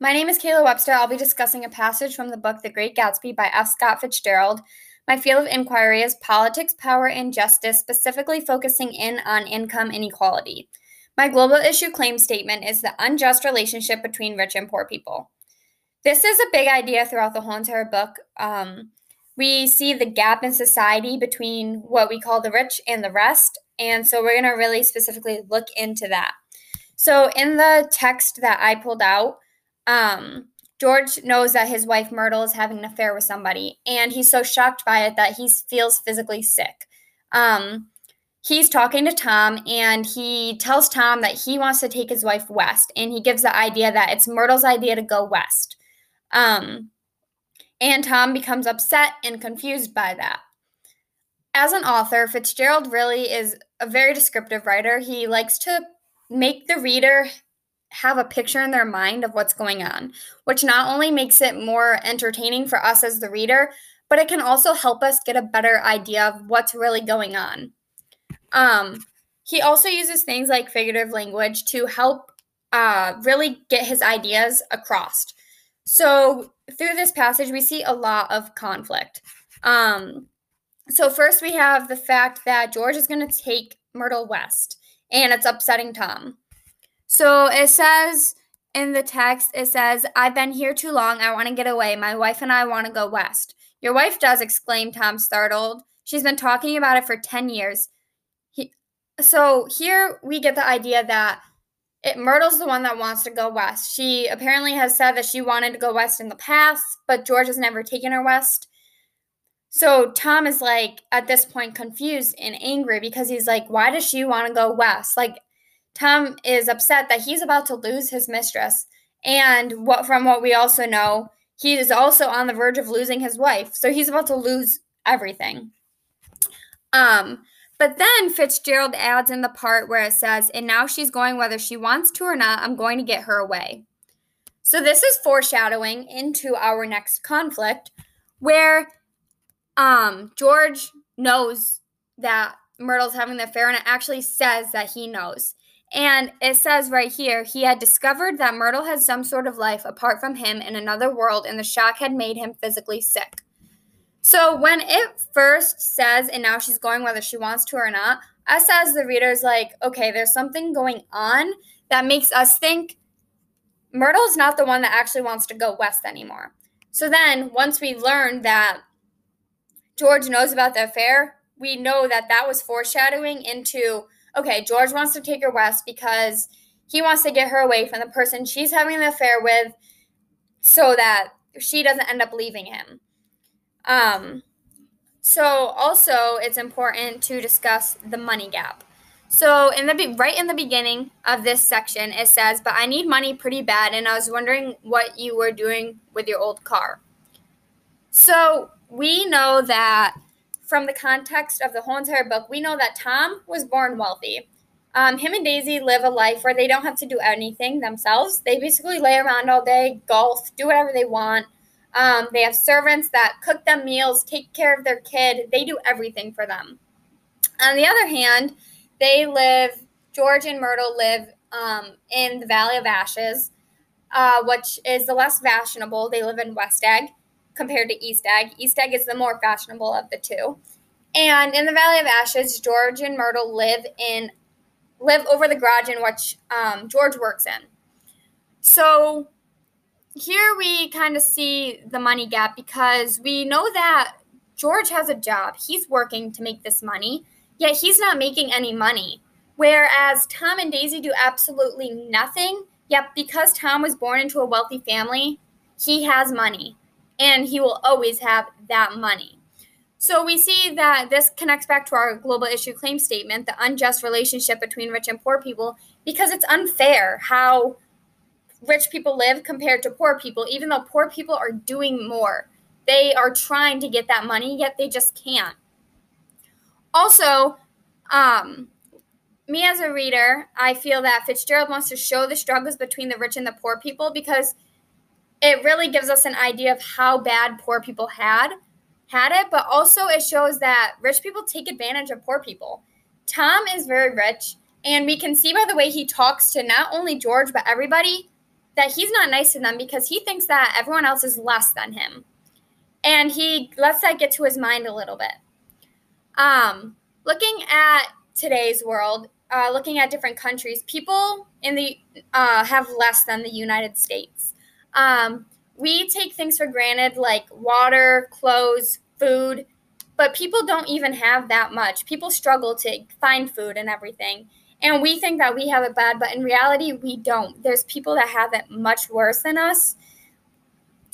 My name is Kayla Webster. I'll be discussing a passage from the book The Great Gatsby by F. Scott Fitzgerald. My field of inquiry is politics, power, and justice, specifically focusing in on income inequality. My global issue claim statement is the unjust relationship between rich and poor people. This is a big idea throughout the whole entire book. Um, we see the gap in society between what we call the rich and the rest, and so we're going to really specifically look into that. So, in the text that I pulled out, um, George knows that his wife Myrtle is having an affair with somebody, and he's so shocked by it that he feels physically sick. Um, he's talking to Tom, and he tells Tom that he wants to take his wife west, and he gives the idea that it's Myrtle's idea to go west. Um, and Tom becomes upset and confused by that. As an author, Fitzgerald really is a very descriptive writer. He likes to make the reader have a picture in their mind of what's going on, which not only makes it more entertaining for us as the reader, but it can also help us get a better idea of what's really going on. Um, he also uses things like figurative language to help uh, really get his ideas across. So, through this passage, we see a lot of conflict. Um, so, first, we have the fact that George is going to take Myrtle West, and it's upsetting Tom. So it says in the text, it says, I've been here too long. I want to get away. My wife and I want to go west. Your wife does, exclaimed Tom, startled. She's been talking about it for 10 years. He, so here we get the idea that it, Myrtle's the one that wants to go west. She apparently has said that she wanted to go west in the past, but George has never taken her west. So Tom is like at this point confused and angry because he's like, why does she want to go west? Like Tom is upset that he's about to lose his mistress. And what from what we also know, he is also on the verge of losing his wife. So he's about to lose everything. Um, but then Fitzgerald adds in the part where it says, and now she's going whether she wants to or not, I'm going to get her away. So this is foreshadowing into our next conflict where um George knows that Myrtle's having the affair and it actually says that he knows. And it says right here, he had discovered that Myrtle had some sort of life apart from him in another world, and the shock had made him physically sick. So when it first says, and now she's going whether she wants to or not, us as the readers, like, okay, there's something going on that makes us think Myrtle's not the one that actually wants to go west anymore. So then, once we learn that George knows about the affair, we know that that was foreshadowing into okay, George wants to take her west because he wants to get her away from the person she's having an affair with so that she doesn't end up leaving him. Um, so also it's important to discuss the money gap. So in the be- right in the beginning of this section it says, "But I need money pretty bad and I was wondering what you were doing with your old car." So we know that from the context of the whole entire book, we know that Tom was born wealthy. Um, him and Daisy live a life where they don't have to do anything themselves. They basically lay around all day, golf, do whatever they want. Um, they have servants that cook them meals, take care of their kid. They do everything for them. On the other hand, they live, George and Myrtle live um, in the Valley of Ashes, uh, which is the less fashionable. They live in West Egg compared to East Egg. East Egg is the more fashionable of the two. And in the Valley of Ashes, George and Myrtle live in live over the garage in which um, George works in. So here we kind of see the money gap because we know that George has a job. He's working to make this money, yet he's not making any money. Whereas Tom and Daisy do absolutely nothing, yet because Tom was born into a wealthy family, he has money and he will always have that money. So we see that this connects back to our global issue claim statement, the unjust relationship between rich and poor people, because it's unfair how rich people live compared to poor people, even though poor people are doing more. They are trying to get that money, yet they just can't. Also, um, me as a reader, I feel that Fitzgerald wants to show the struggles between the rich and the poor people because – it really gives us an idea of how bad poor people had had it, but also it shows that rich people take advantage of poor people. Tom is very rich, and we can see by the way he talks to not only George but everybody that he's not nice to them because he thinks that everyone else is less than him. And he lets that get to his mind a little bit. Um, looking at today's world, uh, looking at different countries, people in the uh, have less than the United States. Um, we take things for granted like water, clothes, food, but people don't even have that much. People struggle to find food and everything. And we think that we have it bad, but in reality, we don't. There's people that have it much worse than us,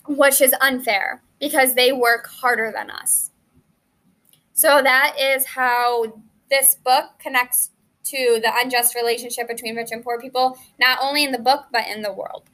which is unfair because they work harder than us. So that is how this book connects to the unjust relationship between rich and poor people, not only in the book, but in the world.